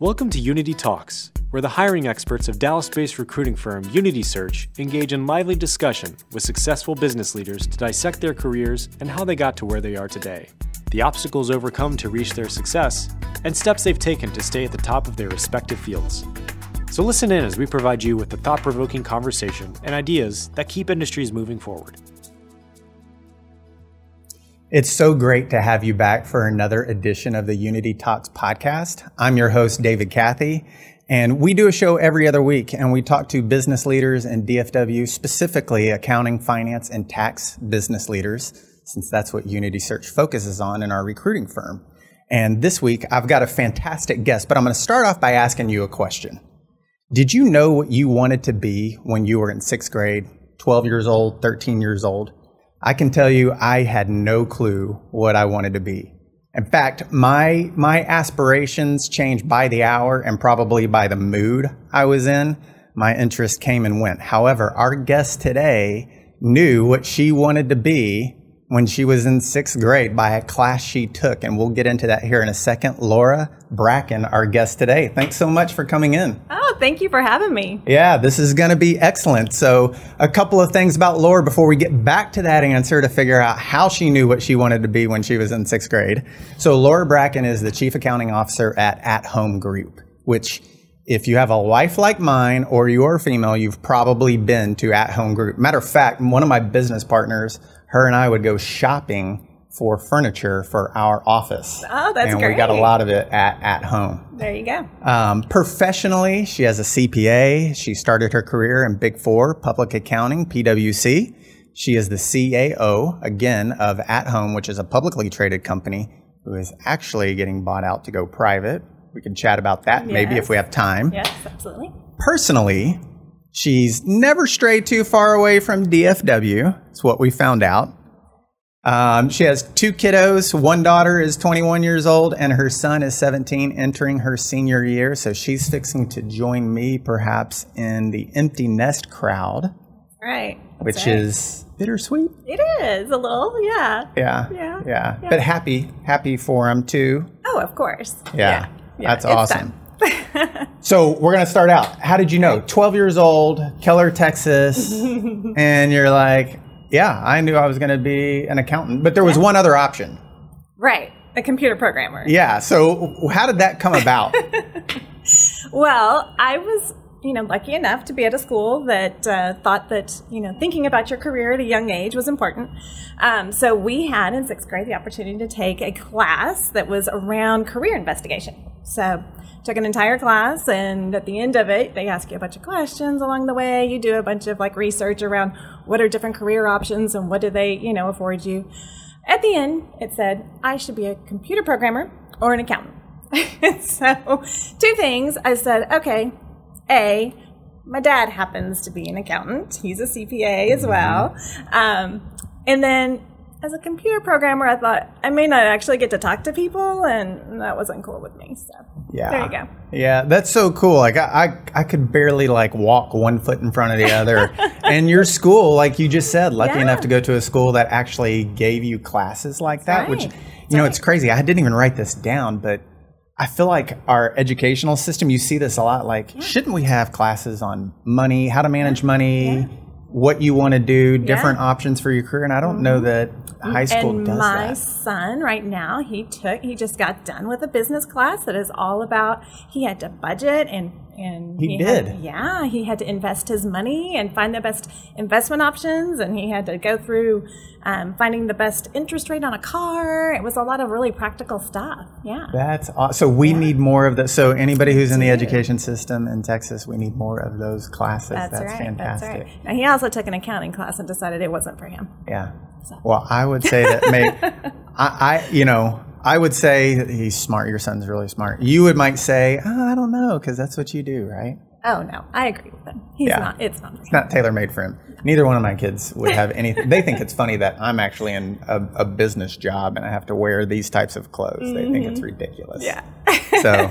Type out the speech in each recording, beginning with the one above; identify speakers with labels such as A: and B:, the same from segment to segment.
A: Welcome to Unity Talks, where the hiring experts of Dallas based recruiting firm Unity Search engage in lively discussion with successful business leaders to dissect their careers and how they got to where they are today, the obstacles overcome to reach their success, and steps they've taken to stay at the top of their respective fields. So listen in as we provide you with the thought provoking conversation and ideas that keep industries moving forward.
B: It's so great to have you back for another edition of the Unity Talks podcast. I'm your host, David Cathey, and we do a show every other week and we talk to business leaders and DFW, specifically accounting, finance, and tax business leaders, since that's what Unity Search focuses on in our recruiting firm. And this week, I've got a fantastic guest, but I'm going to start off by asking you a question. Did you know what you wanted to be when you were in sixth grade, 12 years old, 13 years old? I can tell you I had no clue what I wanted to be. In fact, my, my aspirations changed by the hour and probably by the mood I was in. My interest came and went. However, our guest today knew what she wanted to be when she was in sixth grade by a class she took. And we'll get into that here in a second. Laura Bracken, our guest today. Thanks so much for coming in.
C: Thank you for having me.
B: Yeah, this is going to be excellent. So, a couple of things about Laura before we get back to that answer to figure out how she knew what she wanted to be when she was in sixth grade. So, Laura Bracken is the Chief Accounting Officer at At Home Group, which if you have a wife like mine or you're female, you've probably been to At Home Group. Matter of fact, one of my business partners her and I would go shopping for furniture for our office.
C: Oh, that's
B: and
C: great.
B: we got a lot of it at, at home.
C: There you go.
B: Um, professionally, she has a CPA. She started her career in Big Four Public Accounting, PwC. She is the CAO, again, of At Home, which is a publicly traded company who is actually getting bought out to go private. We can chat about that yes. maybe if we have time.
C: Yes, absolutely.
B: Personally, She's never strayed too far away from DFW. It's what we found out. Um, she has two kiddos. One daughter is 21 years old, and her son is 17, entering her senior year. So she's fixing to join me, perhaps, in the empty nest crowd.
C: Right.
B: Which
C: right.
B: is bittersweet.
C: It is a little, yeah.
B: Yeah. Yeah. Yeah. yeah. But happy, happy for him too.
C: Oh, of course.
B: Yeah. yeah. That's awesome. so we're going to start out. How did you know? 12 years old, Keller, Texas, and you're like, yeah, I knew I was going to be an accountant, but there was one other option.
C: Right, a computer programmer.
B: Yeah. So how did that come about?
C: well, I was you know, lucky enough to be at a school that uh, thought that, you know, thinking about your career at a young age was important. Um, so we had in sixth grade the opportunity to take a class that was around career investigation. So took an entire class and at the end of it they ask you a bunch of questions along the way. You do a bunch of like research around what are different career options and what do they you know afford you. At the end it said i should be a computer programmer or an accountant. So two things. I said okay a my dad happens to be an accountant. He's a cpa as well. Um, and then as a computer programmer, I thought I may not actually get to talk to people, and that wasn't cool with me. So yeah, there you go.
B: Yeah, that's so cool. Like I, I, I could barely like walk one foot in front of the other. and your school, like you just said, lucky yeah. enough to go to a school that actually gave you classes like that.
C: Right.
B: Which you know, it's crazy. I didn't even write this down, but I feel like our educational system, you see this a lot. Like, yeah. shouldn't we have classes on money, how to manage money? What you want to do, different yeah. options for your career. And I don't mm-hmm. know that high school
C: and
B: does
C: my
B: that.
C: son right now, he took, he just got done with a business class that is all about, he had to budget and and
B: he, he did.
C: Had, yeah, he had to invest his money and find the best investment options, and he had to go through um, finding the best interest rate on a car. It was a lot of really practical stuff. Yeah,
B: that's awesome. So we yeah. need more of that. So anybody who's in the education system in Texas, we need more of those classes.
C: That's,
B: that's
C: right.
B: fantastic.
C: That's right. Now he also took an accounting class and decided it wasn't for him.
B: Yeah. So. Well, I would say that may, I, I, you know, I would say he's smart. Your son's really smart. You would might say, oh, I don't know, because that's what you do, right?
C: Oh no, I agree with him. He's yeah. not. It's not.
B: It's not tailor made for him. Neither one of my kids would have anything. they think it's funny that I'm actually in a, a, business job and I have to wear these types of clothes. Mm-hmm. They think it's mm-hmm. ridiculous.
C: Yeah.
B: so,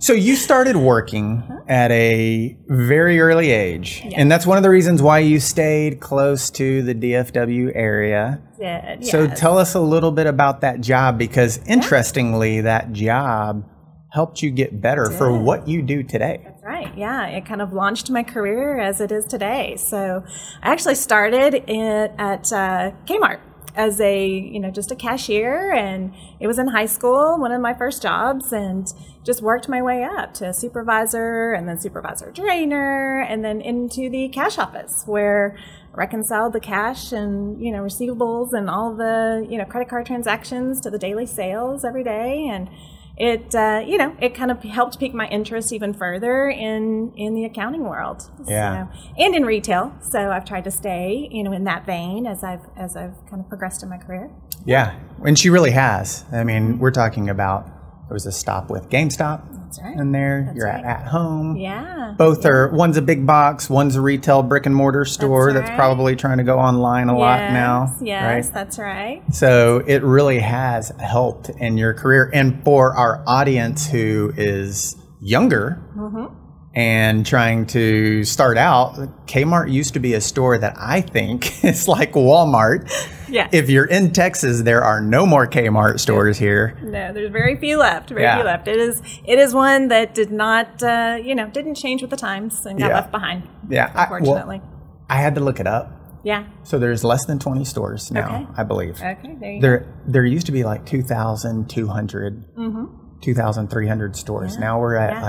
B: so you started working at a very early age, yes. and that's one of the reasons why you stayed close to the DFW area
C: did.
B: So tell us a little bit about that job because interestingly, that job helped you get better for what you do today.
C: That's right. Yeah, it kind of launched my career as it is today. So I actually started in, at uh, Kmart as a you know just a cashier and it was in high school one of my first jobs and just worked my way up to supervisor and then supervisor trainer and then into the cash office where reconciled the cash and you know receivables and all the you know credit card transactions to the daily sales every day. And it uh, you know it kind of helped pique my interest even further in in the accounting world.
B: Yeah.
C: so, and in retail. So i've tried to stay you know in that vein as i've as i've kind of progressed in my career.
B: Yeah, and she really has. I mean, we're talking about there was a stop with GameStop
C: that's right
B: in there.
C: That's
B: You're
C: right.
B: at at home.
C: yeah
B: Both are one's a big box, one's a retail brick and mortar store that's,
C: right.
B: probably trying to go online a lot now.
C: yes
B: right?
C: that's right
B: So it really has helped in your career. And for our audience who is younger
C: Mm-hmm.
B: And trying to start out, Kmart used to be a store that I think is like Walmart.
C: yeah
B: If you're in Texas, there are no more Kmart stores here.
C: no there's very few left very
B: Yeah.
C: few left it is it is one that did not uh, you know didn't change with the times and got
B: Yeah.
C: left behind
B: Yeah. I, well,
C: unfortunately
B: I had to look it up.
C: yeah
B: So there's less than 20 stores now,
C: Okay.
B: I believe.
C: okay there you go
B: There there used to be like 2,200, mm-hmm. 2,300 stores. Now we're at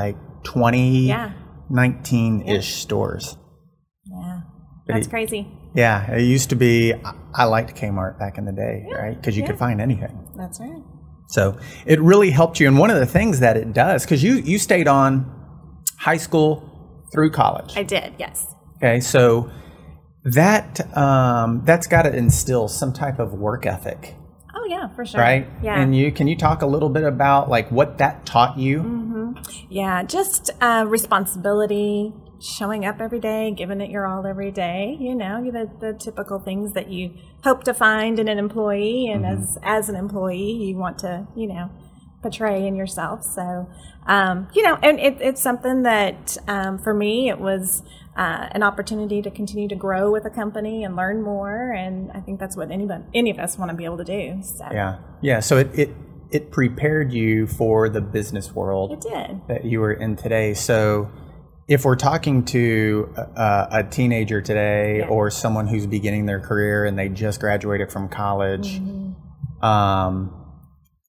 C: Mm-hmm. Yeah.
B: like 20,
C: Yeah.
B: 19-ish stores.
C: yeah that's
B: it-
C: crazy
B: Yeah, it used to be. I, liked Kmart back in the day, right? Because you could find anything.
C: that's right
B: So it really helped you. And one of the things that it does, because you you stayed on high school through college.
C: i did yes
B: Okay, so that um, that's got to instill some type of work ethic,
C: oh yeah for sure
B: right?
C: yeah
B: And you can you talk a little bit about like what that taught you?
C: Yeah, just uh, responsibility, showing up every day, giving it your all every day. You know, the, the typical things that you hope to find in an employee, and as as an employee, you want to, you know, portray in yourself. So, um, you know, and it, it's something that um, for me, it was. Uh, an opportunity to continue to grow with a company and learn more, and I think that's what anybody, any of us want to be able to do. So
B: Yeah, yeah. So it it it prepared you for the business world.
C: it did.
B: that you were in today. So, if we're talking to a, a teenager today
C: Yeah.
B: or someone who's beginning their career and they just graduated from college,
C: Mm-hmm.
B: um,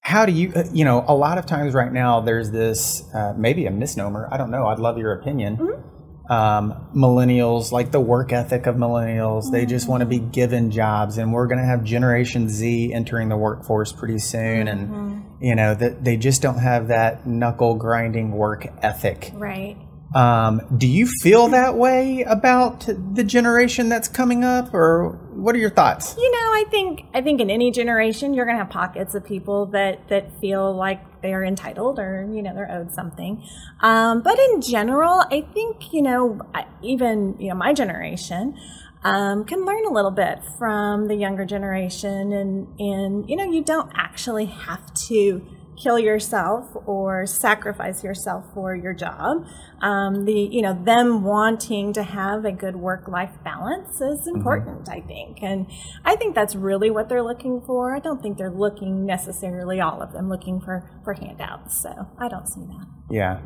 B: how do you, uh, you know, a lot of times right now there's this uh, maybe a misnomer. I don't know. I'd love your opinion.
C: Mm-hmm.
B: Um, millennials, like the work ethic of millennials, they just want to be given jobs, and we're going to have Generation Z entering the workforce pretty soon, and
C: Mm-hmm.
B: you know that they just don't have that knuckle grinding work ethic.
C: Right.
B: Um, do you feel that way about the generation that's coming up, or what are your thoughts?
C: You know, I think I think in any generation you're going to have pockets of people that that feel like they are entitled or you know they're owed something. Um, but in general, I think you know even you know my generation um, can learn a little bit from the younger generation, and and you know you don't actually have to kill yourself or sacrifice yourself for your job. Um, the you know them wanting to have a good work life balance is important, I think, and I think that's really what they're looking for. I don't think they're looking necessarily all of them looking for for handouts. So I don't see that.
B: Yeah,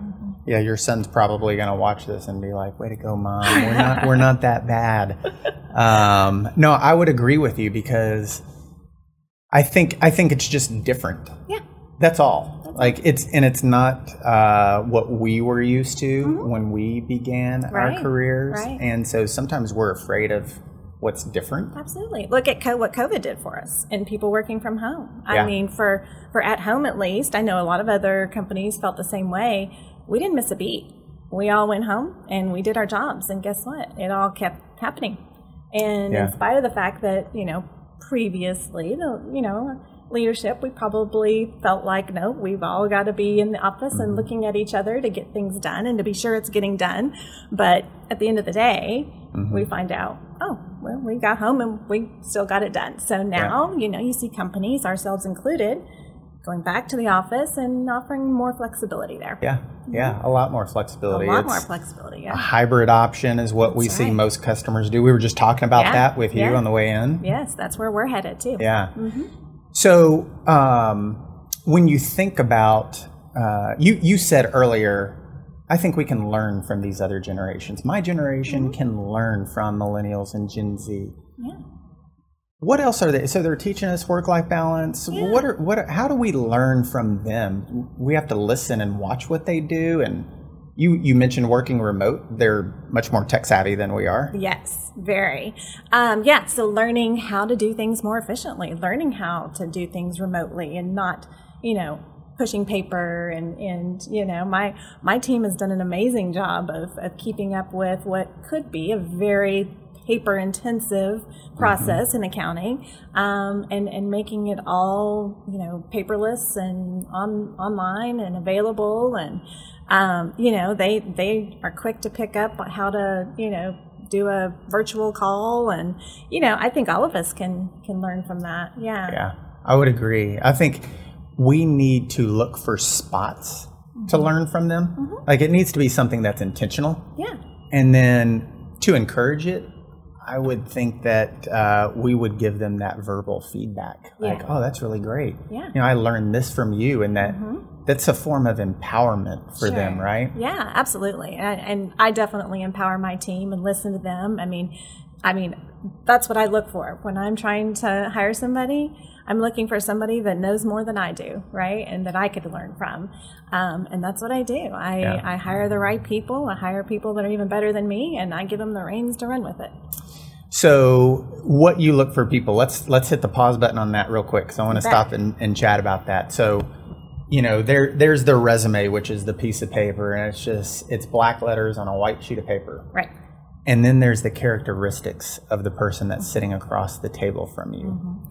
B: yeah. Your son's probably going to watch this and be like, "Way to go, mom! We're not, we're not that bad." Um, no, I would agree with you because I think I think it's just different.
C: Yeah.
B: That's all. Like it's and it's not uh, what we were used to when we began
C: Mm-hmm. Right,
B: our careers,
C: right.
B: and so sometimes we're afraid of what's different.
C: Absolutely. Look at co- what COVID did for us and people working from home.
B: Yeah.
C: I mean, for for at home at least, I know a lot of other companies felt the same way. We didn't miss a beat. We all went home and we did our jobs, and guess what? It all kept happening. And
B: Yeah.
C: in spite of the fact that you know previously, the you know leadership, we probably felt like no, we've all got to be in the office and looking at each other to get things done and to be sure it's getting done. But at the end of the day, mm-hmm. we find out, oh, well, we got home and we still got it done. So now, you know, you see companies, ourselves included, going back to the office and offering more flexibility there.
B: Yeah, mm-hmm. yeah, a lot more flexibility.
C: A lot
B: It's-
C: more flexibility.
B: a hybrid option is what we
C: That's
B: see
C: right.
B: most customers do. We were just talking about
C: Yeah,
B: that with you
C: yeah.
B: on the way in.
C: Yes, that's where we're headed too.
B: Yeah. Mm-hmm. So, um, when you think about uh, you you said earlier. I think we can learn from these other generations. My generation can learn from millennials and Gen Z.
C: Yeah.
B: What else are they? So they're teaching us work-life balance.
C: Yeah.
B: What are what? Are, how do we learn from them? We have to listen and watch what they do. And you you mentioned working remote. They're much more tech savvy than we are.
C: Yes, very. Um, yeah, so learning how to do things more efficiently, learning how to do things remotely and not, you know, pushing paper and, and you know, my my team has done an amazing job of, of keeping up with what could be a very paper intensive process in accounting um, and, and making it all you know paperless and on online and available and um, you know they they are quick to pick up how to you know do a virtual call and you know I think all of us can can learn from that yeah
B: Yeah, I would agree. I think we need to look for spots to learn from them. Like it needs to be something that's intentional.
C: yeah
B: And then to encourage it, I would think that uh, we would give them that verbal feedback. Like, oh, that's really great.
C: Yeah.
B: You know, I learned this from you, and that that's a form of empowerment for them, right?
C: Yeah, absolutely. And, and I definitely empower my team and listen to them. I mean, I mean, that's what I look for when I'm trying to hire somebody. I'm looking for somebody that knows more than I do, right, and that I could learn from. Um, and that's what I do. I,
B: Yeah.
C: I hire the right people. I hire people that are even better than me, and I give them the reins to run with it.
B: So, what you look for people? Let's let's hit the pause button on that real quick because I want to stop and, and chat about that. So, you know, there there's the resume, which is the piece of paper, and it's just it's black letters on a white sheet of paper.
C: Right.
B: And then there's the characteristics of the person that's sitting across the table from you.
C: Mm-hmm.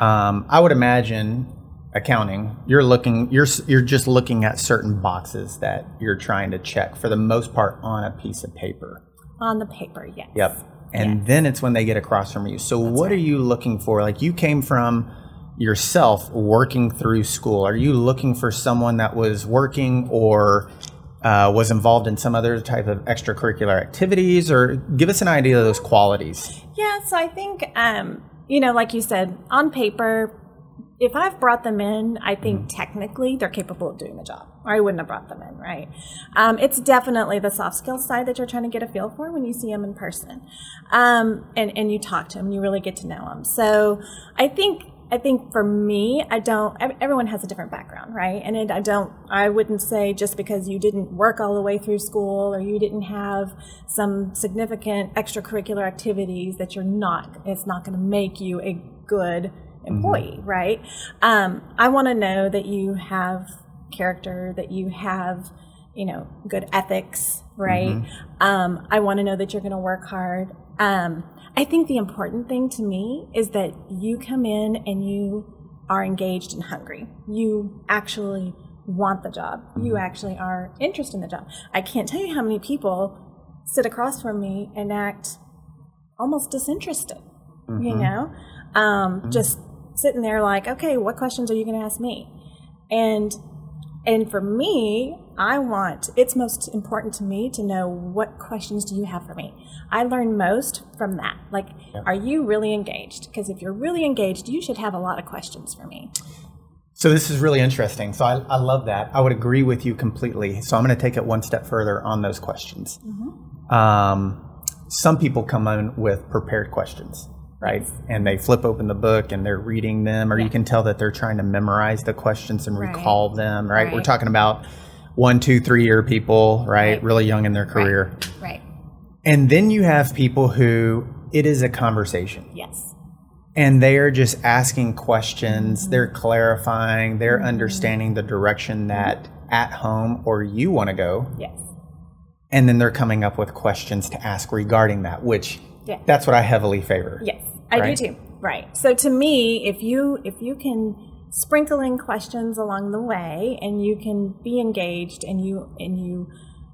B: Um, I would imagine accounting. You're looking. You're you're just looking at certain boxes that you're trying to check for the most part on a piece of paper.
C: On the paper, yes.
B: Yep. And then it's when they get across from you. So what are you looking for? Like you came from yourself working through school. Are you looking for someone that was working or uh, was involved in some other type of extracurricular activities? Or give us an idea of those qualities.
C: Yeah, so I think, um, you know, like you said, on paper, if I've brought them in, I think technically they're capable of doing the job, or I wouldn't have brought them in, right? Um, it's definitely the soft skills side that you're trying to get a feel for when you see them in person, um, and and you talk to them, you really get to know them. So I think I think for me, I don't. Everyone has a different background, right? And it, I don't. I wouldn't say just because you didn't work all the way through school or you didn't have some significant extracurricular activities that you're not. It's not going to make you a good employee, right? Um, I want to know that you have character, that you have, you know, good ethics, right? Um, I want to know that you're going to work hard. Um, I think the important thing to me is that you come in and you are engaged and hungry. You actually want the job. You mm-hmm. actually are interested in the job. I can't tell you how many people sit across from me and act almost disinterested, you mm-hmm. know? Um, mm-hmm. Just sitting there like, okay, what questions are you going to ask me? And and for me, I want it's most important to me to know what questions do you have for me. I learn most from that. Like, are you really engaged? Because if you're really engaged, you should have a lot of questions for me.
B: So this is really interesting. So I, I love that. I would agree with you completely. So I'm going to take it one step further on those questions. Um, some people come in with prepared questions, right? And they flip open the book and they're reading them, or you can tell that they're trying to memorize the questions and
C: Right.
B: recall them, right? We're talking about one, two, three year people, right?
C: Right.
B: Really young in their career.
C: Right.
B: And then you have people who it is a conversation
C: Yes.
B: and they are just asking questions they're clarifying they're understanding the direction that at home or you want to go
C: Yes.
B: and then they're coming up with questions to ask regarding that which
C: Yeah.
B: that's what i heavily favor
C: Yes, I
B: Right?
C: do too. Right. So to me, if you if you can sprinkle in questions along the way and you can be engaged and you and you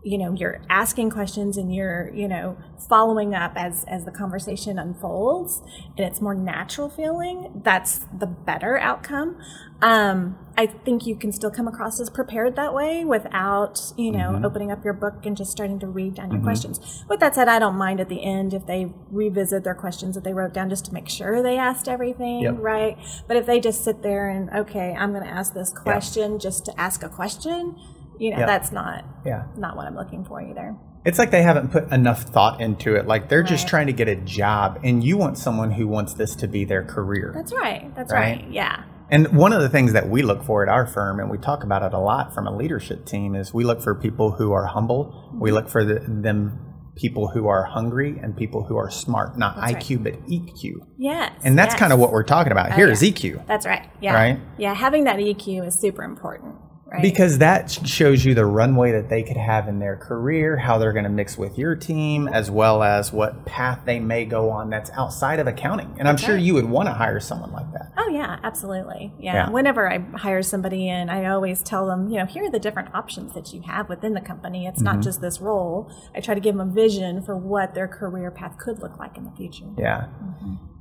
C: you know you're asking questions and you're you know following up as as the conversation unfolds and it's more natural feeling that's the better outcome um, i think you can still come across as prepared that way without you know mm-hmm. opening up your book and just starting to read down your mm-hmm. questions with that said i don't mind at the end if they revisit their questions that they wrote down just to make sure they asked everything yep. right but if they just sit there and okay i'm going to ask this question yep. just to ask a question you know, that's not yeah. not what I'm looking for either.
B: It's like they haven't put enough thought into it. Like they're right. just trying to get a job, and you want someone who wants this to be their career.
C: That's right. That's right. right. Yeah.
B: And one of the things that we look for at our firm, and we talk about it a lot from a leadership team, is we look for people who are humble. We mm-hmm. look for the, them people who are hungry and people who are smart, not that's IQ right. but EQ.
C: Yes.
B: And that's
C: yes.
B: kind of what we're talking about oh, here yeah. is EQ.
C: That's right. Yeah. Right. Yeah. Having that EQ is super important.
B: Right. Because that shows you the runway that they could have in their career, how they're going to mix with your team, as well as what path they may go on that's outside of accounting. And I'm sure you would want to hire someone like that.
C: Oh, yeah, absolutely. Yeah. yeah. Whenever I hire somebody in, I always tell them, you know, here are the different options that you have within the company. It's mm-hmm. not just this role. I try to give them a vision for what their career path could look like in the future.
B: Yeah. Mm-hmm.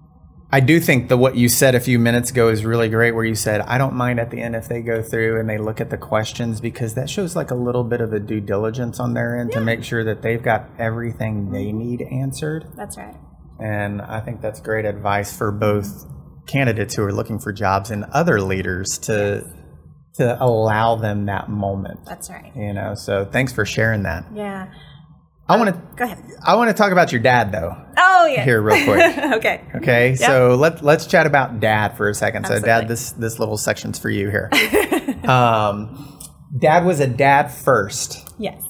B: I do think that what you said a few minutes ago is really great, where you said, I don't mind at the end if they go through and they look at the questions because that shows like a little bit of a due diligence on their end yeah. to make sure that they've got everything they need answered.
C: That's right.
B: And I think that's great advice for both candidates who are looking for jobs and other leaders to. Yes. To allow them that moment.
C: That's right.
B: You know, so thanks for sharing that.
C: Yeah.
B: I want to
C: go ahead.
B: I want to talk about your dad though.
C: Oh yeah.
B: Here real quick.
C: okay.
B: Okay. Yep. So let let's chat about dad for a second. Absolutely. So dad, this this little section's for you here. um, dad was a dad first.
C: Yes.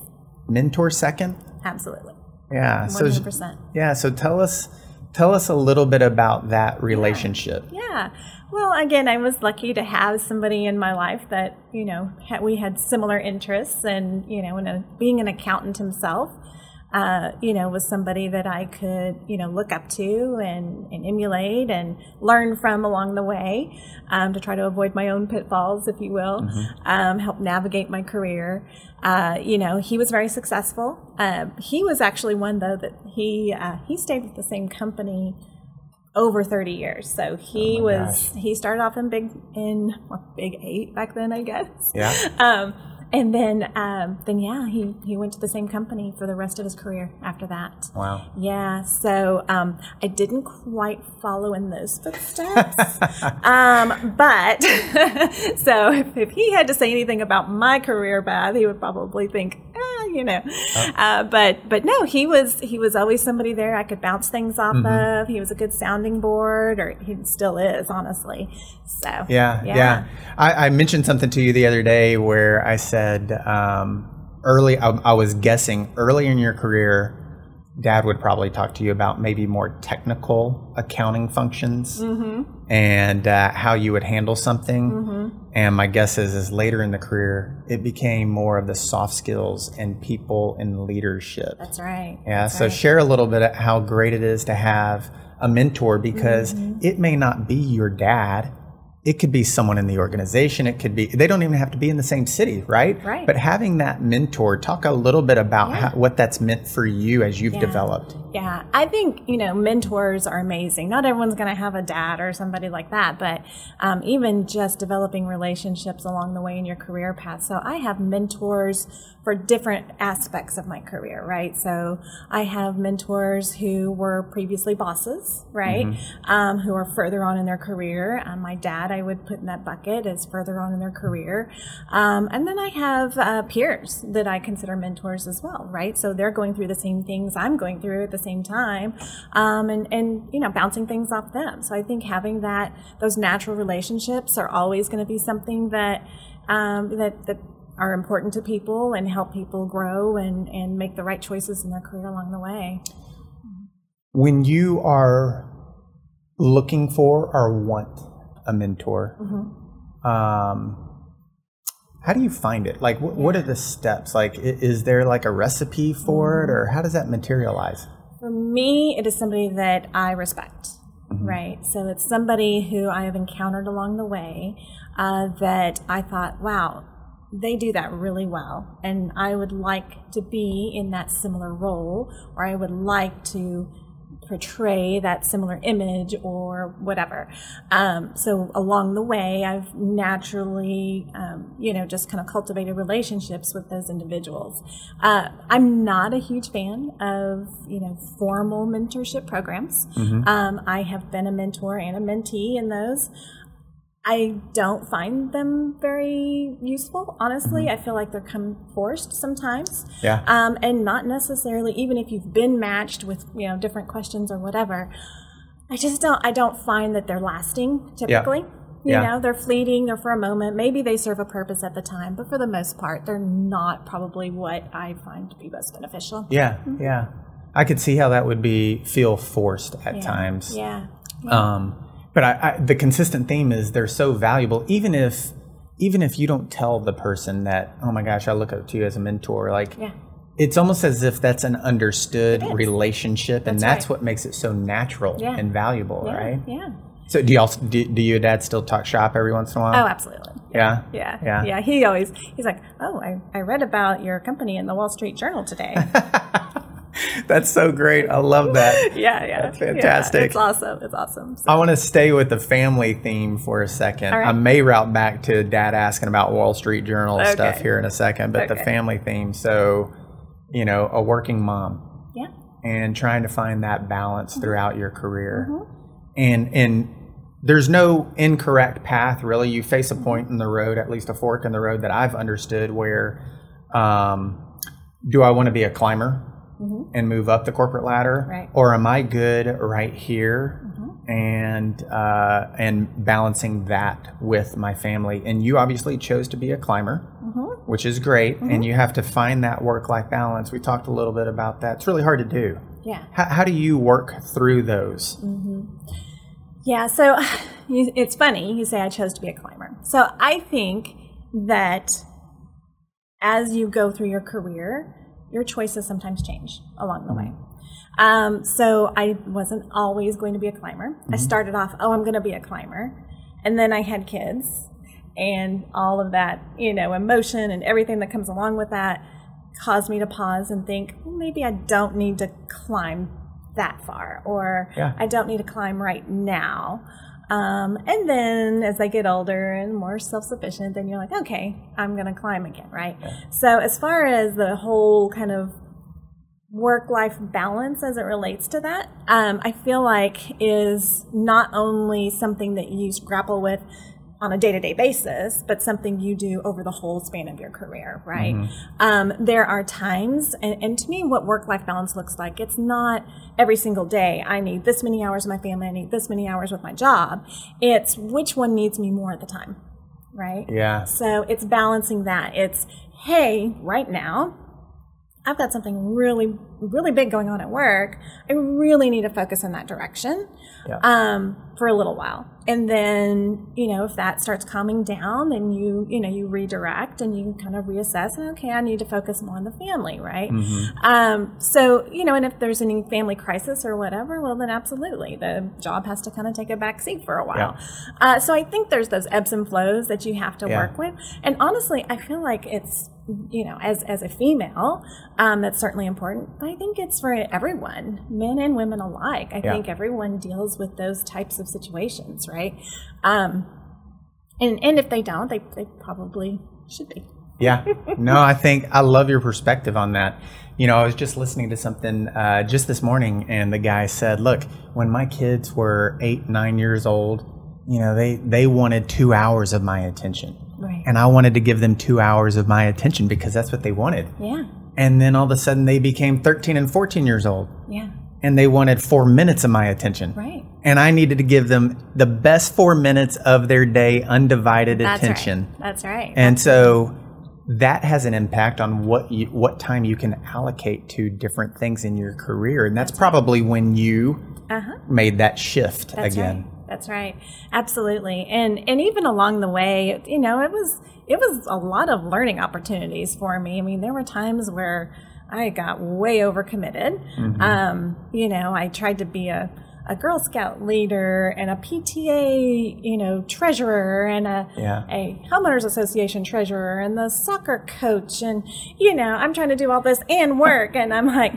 B: Mentor second.
C: Absolutely.
B: Yeah. 100%. So yeah. So tell us tell us a little bit about that relationship.
C: Yeah. yeah. Well, again, I was lucky to have somebody in my life that you know we had similar interests, and you know, a, being an accountant himself, uh, you know, was somebody that I could, you know, look up to and, and emulate and learn from along the way um, to try to avoid my own pitfalls, if you will, mm-hmm. um, help navigate my career. Uh, you know, he was very successful. Uh, he was actually one though that he uh, he stayed with the same company over 30 years. So he oh was gosh. he started off in big in well, big eight back then, I guess.
B: Yeah.
C: Um, and then um, then yeah he, he went to the same company for the rest of his career after that.
B: Wow.
C: Yeah so um, i didn't quite follow in those footsteps. Um, but so if, if, he had to say anything about my career path he would probably think ah, you know oh. uh, but but no he was he was always somebody there i could bounce things off mm-hmm. of he was a good sounding board or he still is honestly so
B: yeah yeah, yeah. I, I mentioned something to you the other day where i said said um, early, I, I, was guessing early in your career, dad would probably talk to you about maybe more technical accounting functions mm-hmm. and uh, how you would handle something. Mm-hmm. And my guess is, is later in the career, it became more of the soft skills and people and leadership.
C: That's right.
B: Yeah.
C: That's
B: so
C: right.
B: share a little bit how great it is to have a mentor because mm-hmm. it may not be your dad it could be someone in the organization it could be they don't even have to be in the same city right
C: right
B: but having that mentor talk a little bit about yeah. how, what that's meant for you as you've
C: yeah.
B: developed
C: yeah i think you know mentors are amazing not everyone's going to have a dad or somebody like that but um, even just developing relationships along the way in your career path so i have mentors for different aspects of my career, right? So I have mentors who were previously bosses, right? Mm-hmm. Um, who are further on in their career. Um, my dad, I would put in that bucket as further on in their career. Um, and then I have uh, peers that I consider mentors as well, right? So they're going through the same things I'm going through at the same time, um, and and you know bouncing things off them. So I think having that those natural relationships are always going to be something that um, that that are important to people and help people grow and, and make the right choices in their career along the way.
B: When you are looking for or want a mentor, mm-hmm. um, how do you find it? Like, wh- what are the steps? Like, is there like a recipe for mm-hmm. it, or how does that materialize?
C: For me, it is somebody that I respect. Mm-hmm. Right. So it's somebody who I have encountered along the way uh, that I thought, wow, they do that really well. And I would like to be in that similar role, or I would like to portray that similar image or whatever. Um, so along the way, I've naturally, um, you know, just kind of cultivated relationships with those individuals. Uh, I'm not a huge fan of, you know, formal mentorship programs. Um, I have been a mentor and a mentee in those. I don't find them very useful, honestly. I feel like they're come forced sometimes.
B: Yeah.
C: Um, and not necessarily, even if you've been matched with, you know, different questions or whatever. I just don't, I don't find that they're lasting typically. Yeah. You
B: Yeah.
C: know, they're fleeting, they're for a moment. Maybe they serve a purpose at the time, but for the most part, they're not probably what I find to be most beneficial.
B: Yeah, yeah. I could see how that would be feel forced at
C: Yeah.
B: times.
C: Yeah.
B: Um, but I, I, the consistent theme is they're so valuable, even if even if you don't tell the person that, oh my gosh, I look up to you as a mentor. Like,
C: Yeah.
B: it's almost as if that's an understood relationship, and
C: That's
B: that's
C: right.
B: what makes it so natural
C: Yeah.
B: and valuable,
C: Yeah.
B: right?
C: Yeah.
B: So, do you also do, do you and dad still talk shop every once in a while?
C: Oh, absolutely.
B: yeah,
C: Yeah,
B: yeah,
C: yeah. He always he's like, "Oh, I, I read about your company in the Wall Street Journal today."
B: That's so great. I love that.
C: yeah, yeah,
B: That's
C: Yeah,
B: fantastic.
C: it's awesome. It's awesome. So-
B: I want to stay with the family theme for a second.
C: Right.
B: I may route back to dad asking about Wall Street Journal
C: Okay.
B: stuff here in a second, but the family theme. So, you know, a working mom
C: yeah,
B: and trying to find that balance throughout your career.
C: Mm-hmm.
B: And and there's no incorrect path really. You face a point in the road, at least a fork in the road that I've understood where um, do I want to be a climber and move up the corporate ladder,
C: Mm-hmm. Right.
B: or am I good right here
C: Mm-hmm.
B: and uh, and balancing that with my family? And you obviously chose to be a climber,
C: Mm-hmm.
B: which is great, and you have to find that work life balance. We talked a little bit about that. It's really hard to do.
C: yeah,
B: How, how do you work through those?
C: yeah. So it's funny you say I chose to be a climber. So I think that as you go through your career, your choices sometimes change along the way. Um, so I wasn't always going to be a climber. I started off, oh, I'm going to be a climber. And then I had kids and all of that, you know, emotion and everything that comes along with that caused me to pause and think, well, maybe I don't need to climb that far or
B: Yeah.
C: I don't need to climb right now. Um, and then as I get older and more self sufficient, then you're like, okay, I'm going to climb again, right? So, as far as the whole kind of work life balance as it relates to that, um, I feel like is not only something that you grapple with on a day to day basis, but something you do over the whole span of your career, right? Um, there are times, and, and to me, what work life balance looks like, it's not every single day, I need this many hours with my family, I need this many hours with my job. It's which one needs me more at the time, right?
B: Yeah.
C: So it's balancing that. It's, hey, right now, I've got something really, really big going on at work. I really need to focus in that direction
B: Yeah.
C: um, for a little while. And then, you know, if that starts calming down, then you, you know, you redirect and you kind of reassess. And okay, I need to focus more on the family, right? Um, so, you know, and if there's any family crisis or whatever, well, then absolutely, the job has to kind of take a back seat for a while. Uh, so I think there's those ebbs and flows that you have to
B: Yeah.
C: work with. And honestly, I feel like it's you know, as as a female, um, that's certainly important. But I think it's for everyone, men and women alike. I
B: Yeah.
C: think everyone deals with those types of situations, right? Um, and and if they don't, they they probably should be.
B: Yeah. No, I think I love your perspective on that. You know, I was just listening to something uh, just this morning, and the guy said, "Look, when my kids were eight, nine years old, you know, they they wanted two hours of my attention,
C: Right.
B: and I wanted to give them two hours of my attention because that's what they wanted.
C: Yeah.
B: And then all of a sudden, they became thirteen and fourteen years old,
C: Yeah.
B: and they wanted four minutes of my attention.
C: Right.
B: And I needed to give them the best four minutes of their day, undivided
C: That's
B: attention.
C: right. That's right.
B: And so that has an impact on what you, what time you can allocate to different things in your career, and that's probably when you
C: uh-huh.
B: made that shift
C: That's
B: again.
C: That's right. Absolutely. And and even along the way, you know, it was it was a lot of learning opportunities for me. I mean, there were times where I got way overcommitted.
B: Mm-hmm.
C: Um, you know, I tried to be a a Girl Scout leader and a PTA, you know, treasurer and a
B: Yeah.
C: a homeowners association treasurer and the soccer coach and you know, I'm trying to do all this and work and I'm like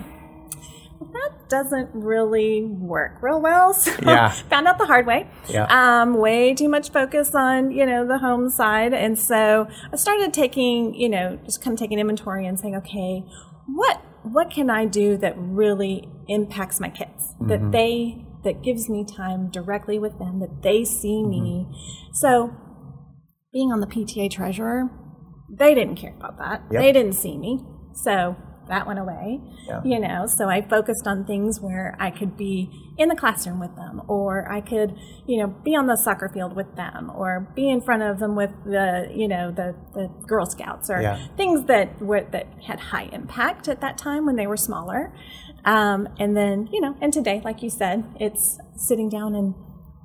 C: doesn't really work real well. So
B: Yeah.
C: found out the hard way.
B: Yeah.
C: Um, way too much focus on, you know, the home side. And so I started taking, you know, just kind of taking inventory and saying, okay, what what can I do that really impacts my kids? That they that gives me time directly with them, that they see me. So being on the PTA treasurer, they didn't care about that.
B: Yep.
C: They didn't see me. So that went away.
B: Yeah.
C: You know, so I focused on things where I could be in the classroom with them or I could, you know, be on the soccer field with them or be in front of them with the, you know, the, the Girl Scouts or
B: Yeah.
C: things that were that had high impact at that time when they were smaller. Um, and then, you know, and today, like you said, it's sitting down and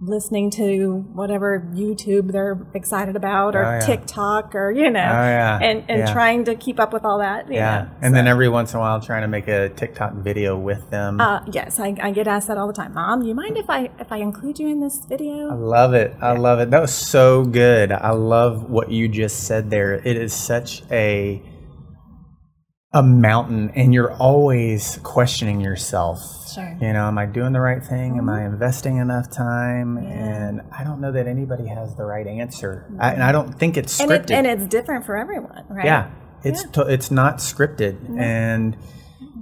C: listening to whatever YouTube they're excited about or
B: Oh, yeah.
C: TikTok or, you know,
B: Oh, yeah.
C: and, and
B: Yeah.
C: trying to keep up with all that. you
B: Yeah.
C: know,
B: And then every once in a while trying to make a TikTok video with them.
C: Uh, yes, I, I get asked that all the time. Mom, you mind if I if I include you in this video?
B: I love it. I love it. That was so good. I love what you just said there. It is such a a mountain and you're always questioning yourself.
C: Sure.
B: You know, am I doing the right thing? Am I mm-hmm. investing enough time? And I don't know that anybody has the right answer. I, and I mm-hmm. don't think it's
C: And
B: scripted.
C: it, and it's different for everyone, right?
B: Yeah, it's To, it's not scripted, mm-hmm. and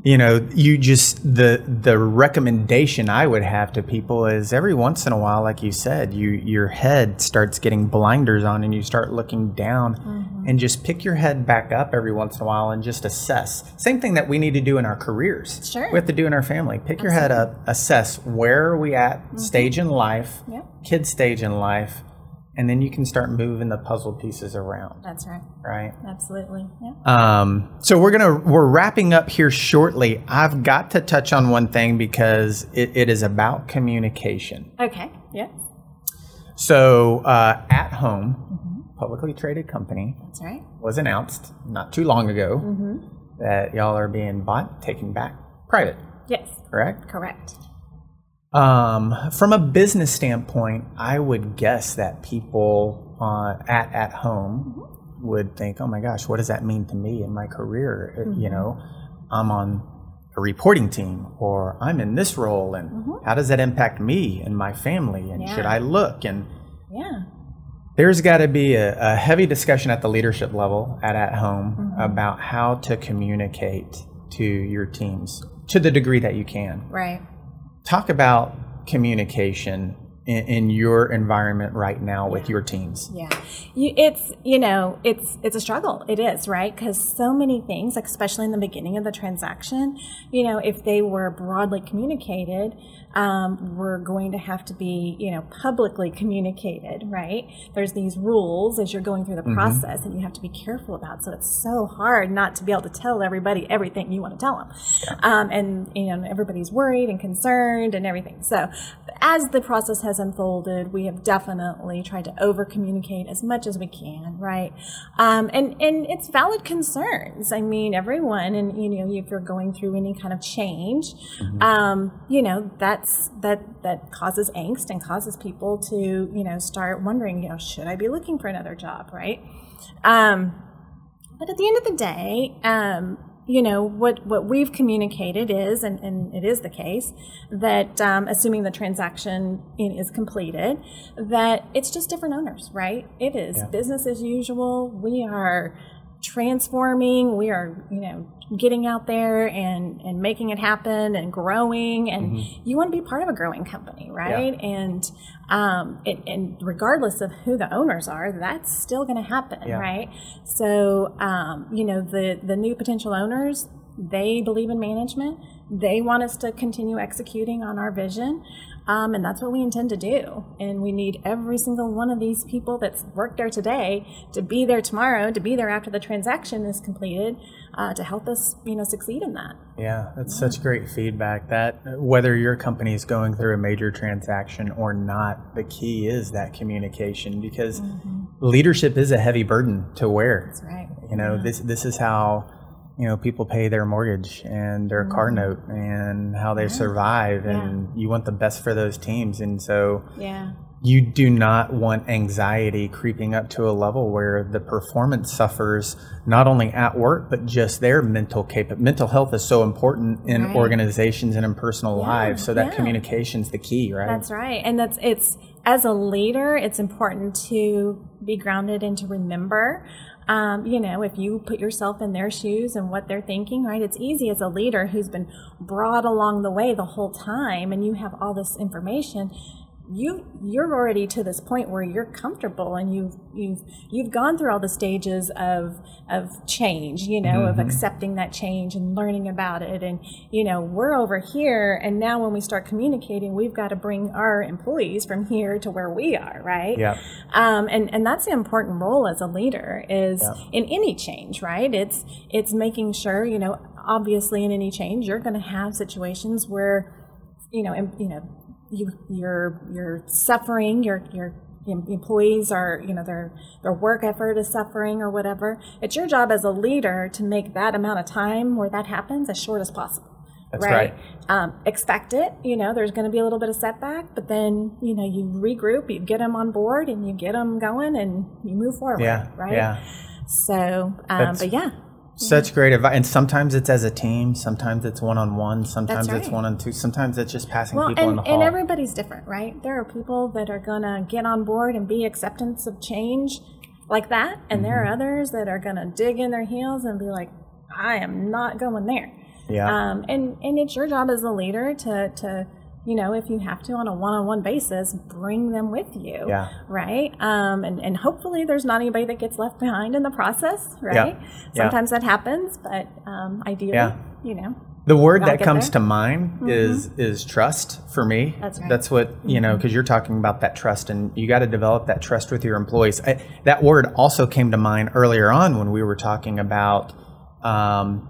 B: you know, you just the the recommendation I would have to people is every once in a while, like you said, you your head starts getting blinders on, and you start looking down,
C: Mm-hmm.
B: and just pick your head back up every once in a while and just assess. Same thing that we need to do in our careers.
C: Sure.
B: we have to do in our family. Pick your head up, assess where are we at stage in life,
C: Mm-hmm. Yep.
B: kid stage in life, and then you can start moving the puzzle pieces around.
C: That's right.
B: Right.
C: Absolutely. Yeah.
B: Um, so we're gonna we're wrapping up here shortly. I've got to touch on one thing because it, it is about communication.
C: Okay. Yes.
B: So uh, at home, publicly traded company
C: That's right.
B: was announced not too long ago mm-hmm. that y'all are being bought, taken back, private.
C: Yes.
B: Correct.
C: Correct.
B: Um, from a business standpoint, I would guess that people uh, at at home would think, "Oh my gosh, what does that mean to me in my career?" Uh, You know, I'm on a reporting team, or I'm in this role, and how does that impact me and my family? And should I look? And
C: Yeah.
B: there's got to be a, a heavy discussion at the leadership level at at home about how to communicate to your teams to the degree that you can
C: Right.
B: Talk about communication in, in your environment right now with your teams.
C: Yeah, you, it's you know it's it's a struggle. It is right because so many things, like especially in the beginning of the transaction, you know, if they were broadly communicated, um, were going to have to be you know publicly communicated. Right? There's these rules as you're going through the process, and you have to be careful about. So it's so hard not to be able to tell everybody everything you want to tell them, um, and you know everybody's worried and concerned and everything. So as the process has unfolded, we have definitely tried to over communicate as much as we can, right? Um, and and it's valid concerns. I mean, everyone, and you know, if you're going through any kind of change, um, you know, that's that that causes angst and causes people to you know start wondering, you know, should I be looking for another job, right? Um, but at the end of the day, um, you know, what, what we've communicated is, and, and it is the case, that um, assuming the transaction in, is completed, that it's just different owners, right? It is
B: Yeah.
C: business as usual. We are transforming. We are, you know, getting out there and, and making it happen and growing. And you want to be part of a growing company, right? And um, it, and regardless of who the owners are, that's still going to happen,
B: Yeah.
C: right? So, um, you know, the the new potential owners, they believe in management. They want us to continue executing on our vision. Um, and that's what we intend to do. And we need every single one of these people that's worked there today to be there tomorrow, to be there after the transaction is completed, uh, to help us, you know, succeed in that.
B: Yeah, that's such great feedback. That whether your company is going through a major transaction or not, the key is that communication because leadership is a heavy burden to wear.
C: That's right.
B: You know, this this is how you know people pay their mortgage and their car mm. note and how they survive and you want the best for those teams and so
C: Yeah.
B: you do not want anxiety creeping up to a level where the performance suffers not only at work but just their mental cap mental health is so important in
C: Right.
B: organizations and in personal lives so that
C: yeah.
B: communication's the key right
C: That's right. And that's it's as a leader, it's important to be grounded and to remember. Um, you know, if you put yourself in their shoes and what they're thinking, right? It's easy as a leader who's been brought along the way the whole time and you have all this information. You you're already to this point where you're comfortable and you've you've you've gone through all the stages of of change, you know, of accepting that change and learning about it. And, you know, we're over here and now when we start communicating, we've got to bring our employees from here to where we are, right?
B: Yeah.
C: Um, and, and that's the important role as a leader is in any change, right? It's it's making sure, you know, obviously in any change, you're going to have situations where, you know, you know, you you're you're suffering, your your employees are, you know, their their work effort is suffering or whatever. It's your job as a leader to make that amount of time where that happens as short as possible.
B: That's right.
C: Um, expect it. You know, there's going to be a little bit of setback, but then you know you regroup, you get them on board, and you get them going, and you move forward.
B: yeah
C: Right.
B: yeah
C: So, um, but yeah,
B: Such great advice. And sometimes it's as a team, sometimes it's one on one, sometimes
C: That's
B: it's one on two, sometimes it's just passing
C: well,
B: people in
C: and,
B: the hall.
C: and everybody's different, right? There are people that are going to get on board and be acceptance of change like that, and there are
B: Mm-hmm.
C: others that are going to dig in their heels and be like, "I am not going there."
B: yeah.
C: Um, and and it's your job as a leader to to you know if you have to on a one-on-one basis bring them with you
B: Yeah.
C: right um, and and hopefully there's not anybody that gets left behind in the process right
B: Yeah.
C: sometimes that happens but um, ideally
B: Yeah.
C: you know
B: The word that comes
C: there. Mm-hmm.
B: to mind is is trust for me.
C: That's right.
B: That's what you know because you're talking about that trust, and you got to develop that trust with your employees. I, that word also came to mind earlier on when we were talking about um,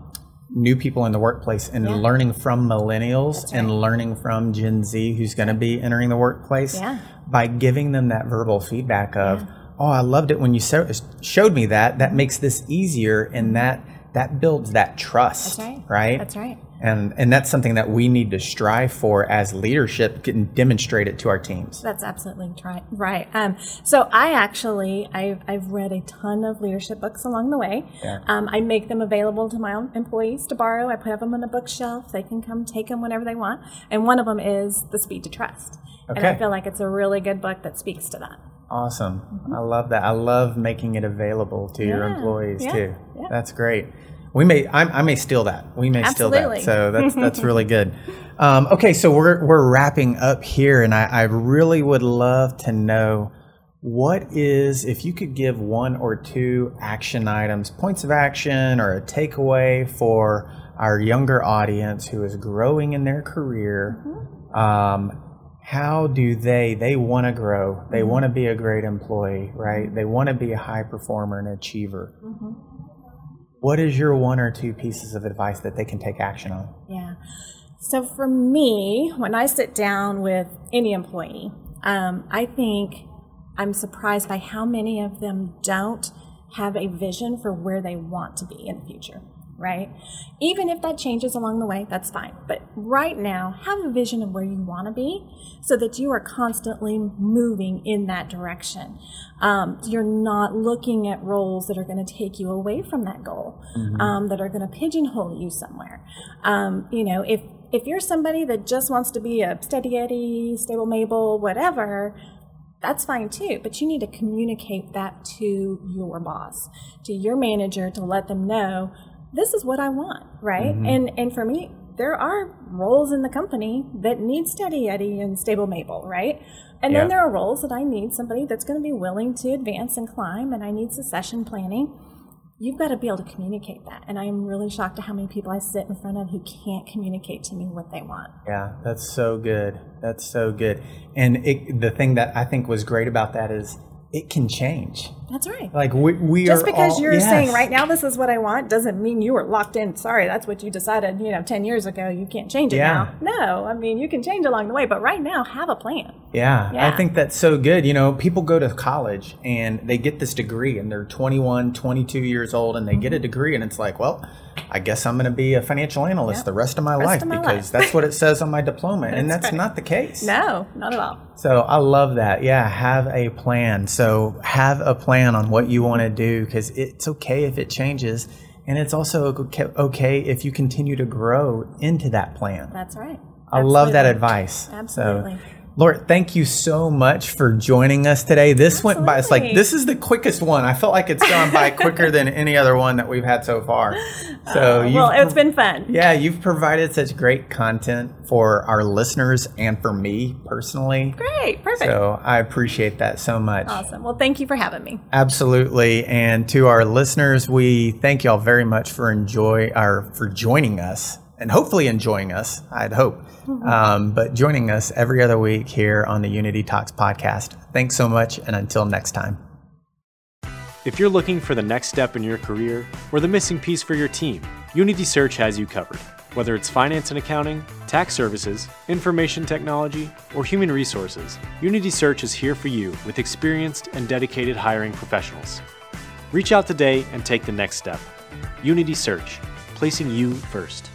B: new people in the workplace and
C: Yeah.
B: learning from millennials and learning from Gen Z who's going to be entering the workplace
C: Yeah.
B: by giving them that verbal feedback of, "Oh, I loved it when you so- showed me that. That makes this easier, and mm-hmm. that that builds that trust."
C: That's right.
B: Right
C: that's right
B: and and that's something that we need to strive for as leadership and demonstrate it to our teams
C: That's absolutely try- right. Um, so I actually I've, I've read a ton of leadership books along the way.
B: Yeah.
C: Um, I make them available to my own employees to borrow. I put them on a bookshelf. They can come take them whenever they want. And one of them is The Speed of Trust. And I feel like it's a really good book that speaks to that.
B: Awesome. I love that. I love making it available to your
C: Mm-hmm. Yeah,
B: employees
C: yeah,
B: too.
C: Yeah.
B: that's great. We may I, I may steal that. We may steal that. So that's that's really good. Um, okay so we're we're wrapping up here and I, I really would love to know what is if you could give one or two action items points of action or a takeaway for our younger audience who is growing in their career um, how do they they want to grow. They want to be a great employee right? They want to be a high performer and achiever. What is your one or two pieces of advice that they can take action on?
C: Yeah. So for me, when I sit down with any employee, um, I think I'm surprised by how many of them don't have a vision for where they want to be in the future, right? Even if that changes along the way, that's fine. But right now, have a vision of where you want to be so that you are constantly moving in that direction. Um, you're not looking at roles that are going to take you away from that goal, um, that are going to pigeonhole you somewhere. Um, you know, if if you're somebody that just wants to be a steady Eddie, stable Mabel, whatever, that's fine too. But you need to communicate that to your boss, to your manager, to let them know this is what I want, right? Mm-hmm. And and for me, there are roles in the company that need steady Eddie and stable Mabel, right? And
B: Yeah.
C: then there are roles that I need somebody that's going to be willing to advance and climb, and I need succession planning. You've got to be able to communicate that. And I am really shocked at how many people I sit in front of who can't communicate to me what they want.
B: Yeah, that's so good. That's so good. And it, the thing that I think was great about that is it can change.
C: That's right.
B: Like we, we
C: Just because
B: all-
C: you're
B: yes.
C: saying right now this is what I want doesn't mean you are locked in. Sorry, that's what you decided, you know, 10 years ago. You can't change it
B: Yeah.
C: now. No, I mean, you can change along the way, but right now, have a plan.
B: Yeah, I think that's so good. You know, people go to college and they get this degree and they're 21, 22 years old and they get a degree and it's like, well, I guess I'm going to be a financial analyst
C: Yep.
B: the rest of my
C: Rest
B: life
C: of my
B: because
C: life.
B: that's what it says on my diploma. and
C: That's
B: that's
C: right.
B: not the case.
C: No, not at all.
B: So I love that. Yeah, have a plan. So have a plan on what you want to do because it's okay if it changes. And it's also okay- if you continue to grow into that plan.
C: That's right.
B: I love that advice.
C: Absolutely.
B: So, Laura, thank you so much for joining us today. This went by, it's like, this is the quickest one. I felt like it's gone by quicker than any other one that we've had so far. So, uh, you've
C: Well, it's been fun.
B: yeah, you've provided such great content for our listeners and for me personally.
C: Great. Perfect.
B: So I appreciate that so much.
C: awesome. Well, thank you for having me.
B: Absolutely. And to our listeners, we thank y'all very much for enjoy our for joining us and hopefully enjoying us, I'd hope. Um, but joining us every other week here on the Unity Talks podcast. Thanks so much. And until next time.
A: If you're looking for the next step in your career or the missing piece for your team, Unity Search has you covered. Whether it's finance and accounting, tax services, information technology, or human resources, Unity Search is here for you with experienced and dedicated hiring professionals. Reach out today and take the next step. Unity Search, placing you first.